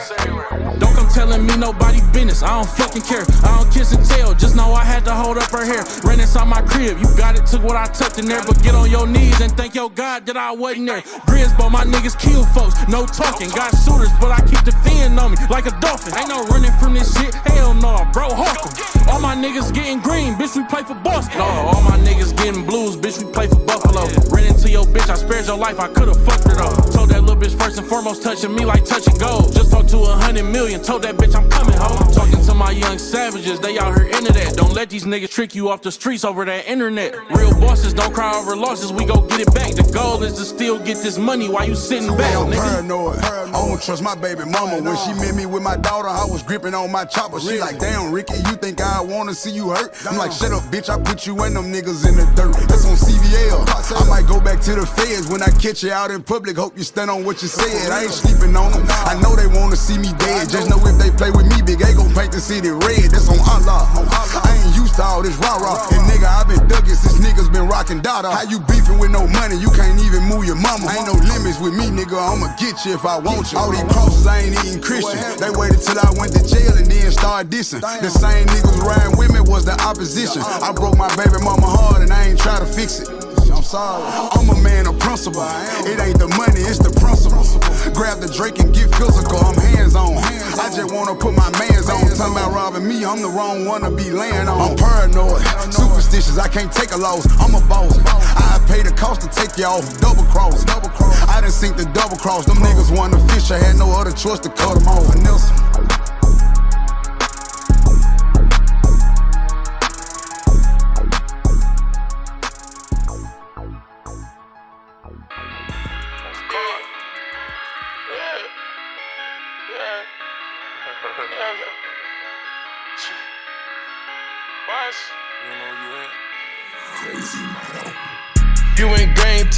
S25: Don't come telling me nobody business, I don't fucking care. I don't kiss and tell, just know I had to hold up her hair. Ran inside my crib, you got it, took what I tucked in there. But get on your knees and thank your God that I wasn't there. Grisbo, my niggas kill folks, no talking. Got shooters, but I keep the fin on me like a dolphin. Ain't no running from this shit, hell no, bro, hawk 'em. All my niggas getting green, bitch, we play for Boston. No, all my niggas getting blues, bitch, we play for Buffalo. Ran into your bitch, I spared your life, I could've fucked her though. Told that little bitch first and foremost, touching me like touching gold. Just talked to a hundred million, told that bitch I'm coming home. I'm talking to my young savages, they out here into that. Don't let these niggas trick you off the streets over that internet. Real bosses don't cry over losses, we go get it back. The goal is to still get this money while you sitting back,
S26: I'm
S25: nigga.
S26: paranoid. I don't trust my baby mama. When she met me with my daughter, I was gripping on my chopper. She like, damn, Ricky, you think I wanna see you hurt? I'm like, shut up, bitch. I put you and them niggas in the dirt. That's on CVL. I might go back to the feds when I catch you out in public. Hope you stand on what you said. I ain't sleeping on them. I know they wanna see me dead. Just know if they play with me, big A gon' paint the city red. That's on Allah. I ain't used to all this rah rah. And nigga, I been ducking since niggas been rocking Dada. How you beefing with no money? You can't even move your mama. Ain't no limits with me, nigga. I'ma get you if I want you. All these crosses, I ain't even Christian. They waited till I went to jail and then started dissing. The same niggas riding with me was the opposition. I broke my baby mama heart and I ain't try to fix it. I'm sorry. I'm a man of principle. It ain't the money, it's the principle. Grab the Drake and get physical. I'm hands on. I just wanna put my mans on. Talking about robbing me, I'm the wrong one to be laying on. I'm paranoid, superstitious. I can't take a loss. I'm a boss. I pay the cost to take you off. Double cross. Double cross. I done sink the double cross. Them niggas want to fish. I had no other choice to cut them off. Vanessa.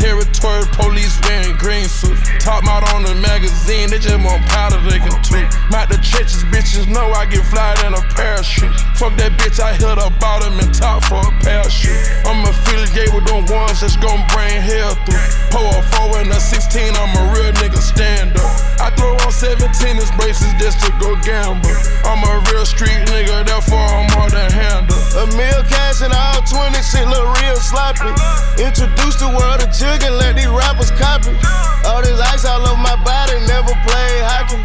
S18: Territory, police wearing green suits. Top out on the magazine, they just want powder they can tweet. Out the trenches, bitches know I get fly in a parachute. Fuck that bitch, I hit her bottom and top for a parachute. I'm affiliated with them ones that's gon' bring hell through. Pull a 4 and a 16, I'm a real nigga stand up. I throw on 17 inch braces just to go gamble. I'm a real street nigga, therefore I'm more than handle.
S27: A meal cash and all 20 shit look real sloppy. Introduce the world to chicken, let these rappers copy. All this ice all over my body, never played hockey.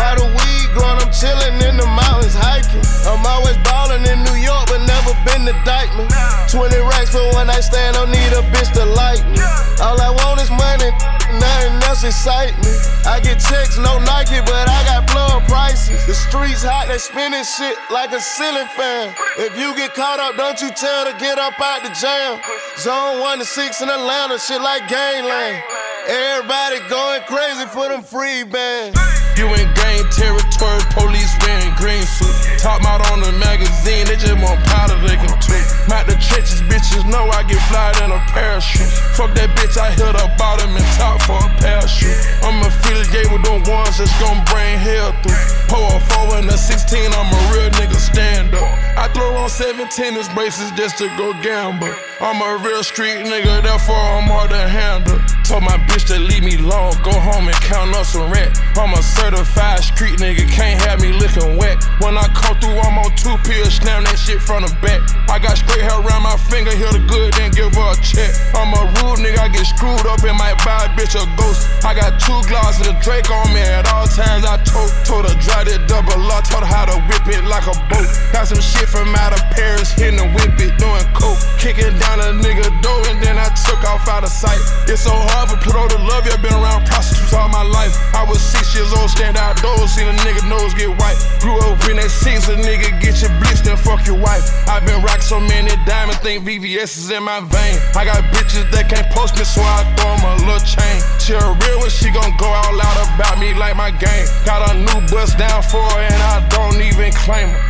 S27: While the weed growing, I'm chillin' in the mountains hiking. I'm always ballin' in New York, but never been to Dyckman. 20 racks for one night stand, don't need a bitch to like me. All I want is money, nothing else excite me. I get checks, no Nike, but I got plug prices. The streets hot, they spinning shit like a ceiling fan. If you get caught up, don't you tell to get up out the jam. Zone 1 to 6 in Atlanta, shit like gangland. Everybody going crazy for them free bands.
S18: You in gang territory, police wearing green suits. Top out on the magazine, they just want powder they can tweet. Out the trenches, bitches know I get fly in a parachute. Fuck that bitch, I hit her bottom and top for a parachute. I'm affiliated with them ones that's gon' bring hell through. Pull a 4 and a 16, I'm a real nigga stand up. I throw on 17 inch braces just to go gamble. I'm a real street nigga, therefore I'm hard to handle. Told my bitch to leave me alone, go home and count up some rent. I'm a certified street nigga, can't have me looking wet. When I come through, I'm on two pills, snap that shit from the back. I got straight hair around my finger, hear the good, then give her a check. I'm a rude nigga, I get screwed up and might buy a bitch a ghost. I got two glasses of Drake on me at all times. I told, told her dry that double up, told her how to whip it like a boat. Got some shit from out of Paris, hitting the whip it, doing coke. Kicking down a nigga door and then I took off out of sight. It's so hard for Pluto to love you've been around prostitutes all my life. I was six years old, stand outdoors, seen a nigga nose get white. Grew up in that six, a nigga get your blitzed and fuck your wife. i been rocking so many diamonds, think VVS is in my vein. I got bitches that can't post me, so I throw 'em a little chain. She a real one, she gon' go all out about me like my game. Got a new bust down for her, and I don't even claim her.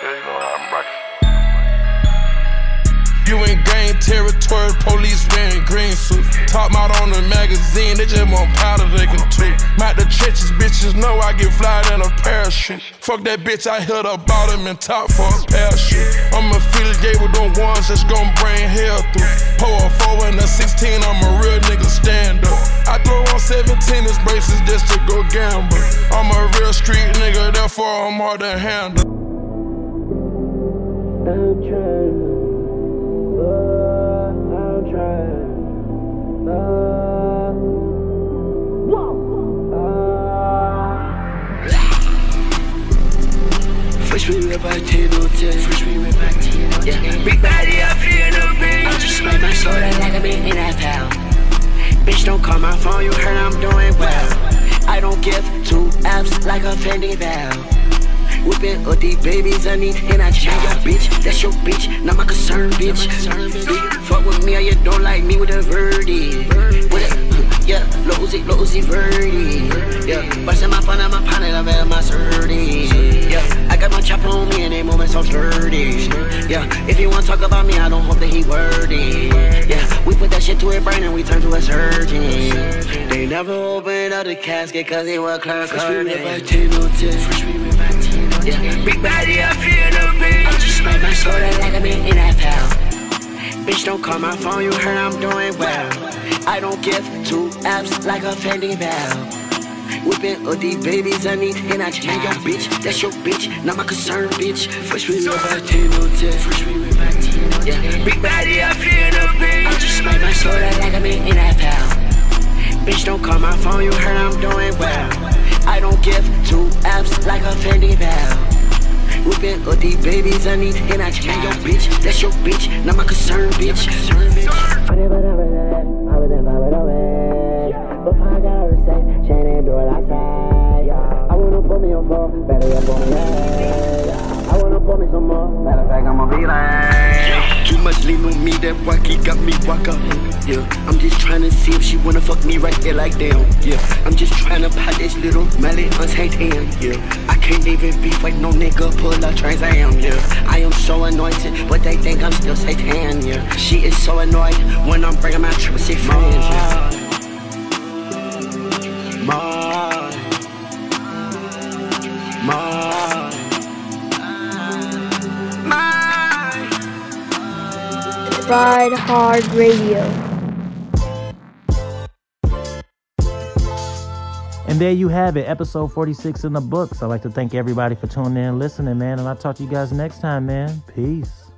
S18: Yeah, you know how I'm rocking. You in gang territory, police wearing green suits. Top out on the magazine, they just want powder they can toot. Out the trenches, bitches know I get fly in a parachute. Fuck that bitch, I hit her bottom and top for a parachute. I'm affiliated with them ones that's gon' bring hell through. Pour a 4 and a 16, I'm a real nigga stand up. I throw on 17 inch braces just to go gamble. I'm a real street nigga, therefore I'm hard to handle.
S28: I'm trying. Uh, I'm trying. Uh,
S29: Fresh we rip out 10 on 10. Fresh we rip out 10 on 10. Yeah. Big body, I feel no pain. I just smack my shoulder like I'm in NFL. Bitch, don't call my phone, you heard I'm doing well. I don't give two F's like a Fendi valve. Whipping up these babies, I need and I change your bitch. That's your bitch, not my concern, bitch. Fuck with me or you don't like me with a verdict. With a, yeah, Losey, Losey Verdi. Yeah, busting my fun and my pocket, I'm at my surdy. Yeah, I got my chop on me and they moving so sturdy. Yeah, if you wanna talk about me, I don't hope that he wordy. Yeah, we put that shit to a brain and we turn to a surgeon. They never opened up the casket cause they were clerk. Fresh we rip by 10 on 10. Fresh we rip by 10 on 10. Yeah, big body, I feel no pain. I just smack my shoulder like I'm in NFL. Bitch, don't call my phone, you heard I'm doing well. I don't give two F's like a Fendi valve. Whipping all these babies, I need and I change your bitch. That's your bitch, not my concern, bitch. Fresh we rip by 10 on 10. Fresh we rip by 10 on 10. Yeah, big body, I feel no pain. I just smack my shoulder like I'm in NFL. Bitch, don't call my phone, you heard I'm doing well. I don't give two F's like a Fendi valve. Whipping all these babies, I need and I change your bitch. That's your bitch, not my concern, bitch. On four, better up on me. I wanna put me some more, matter of fact, I'ma be like. Too much lean on me, that wacky got me walk up. Yeah, I'm just trying to see if she wanna fuck me right there like damn. Yeah, I'm just trying to pop this little mallet on Satan. Yeah, I can't even beef like no nigga pull up Trans I Am. Yeah, I am so anointed, but they think I'm still Satan. Yeah, she is so annoyed when I'm bringing my triple C friends. Yeah.
S1: Ride Hard Radio.
S2: And there you have it, episode 46 in the books. I'd like to thank everybody for tuning in and listening, man. And I'll talk to you guys next time, man. Peace.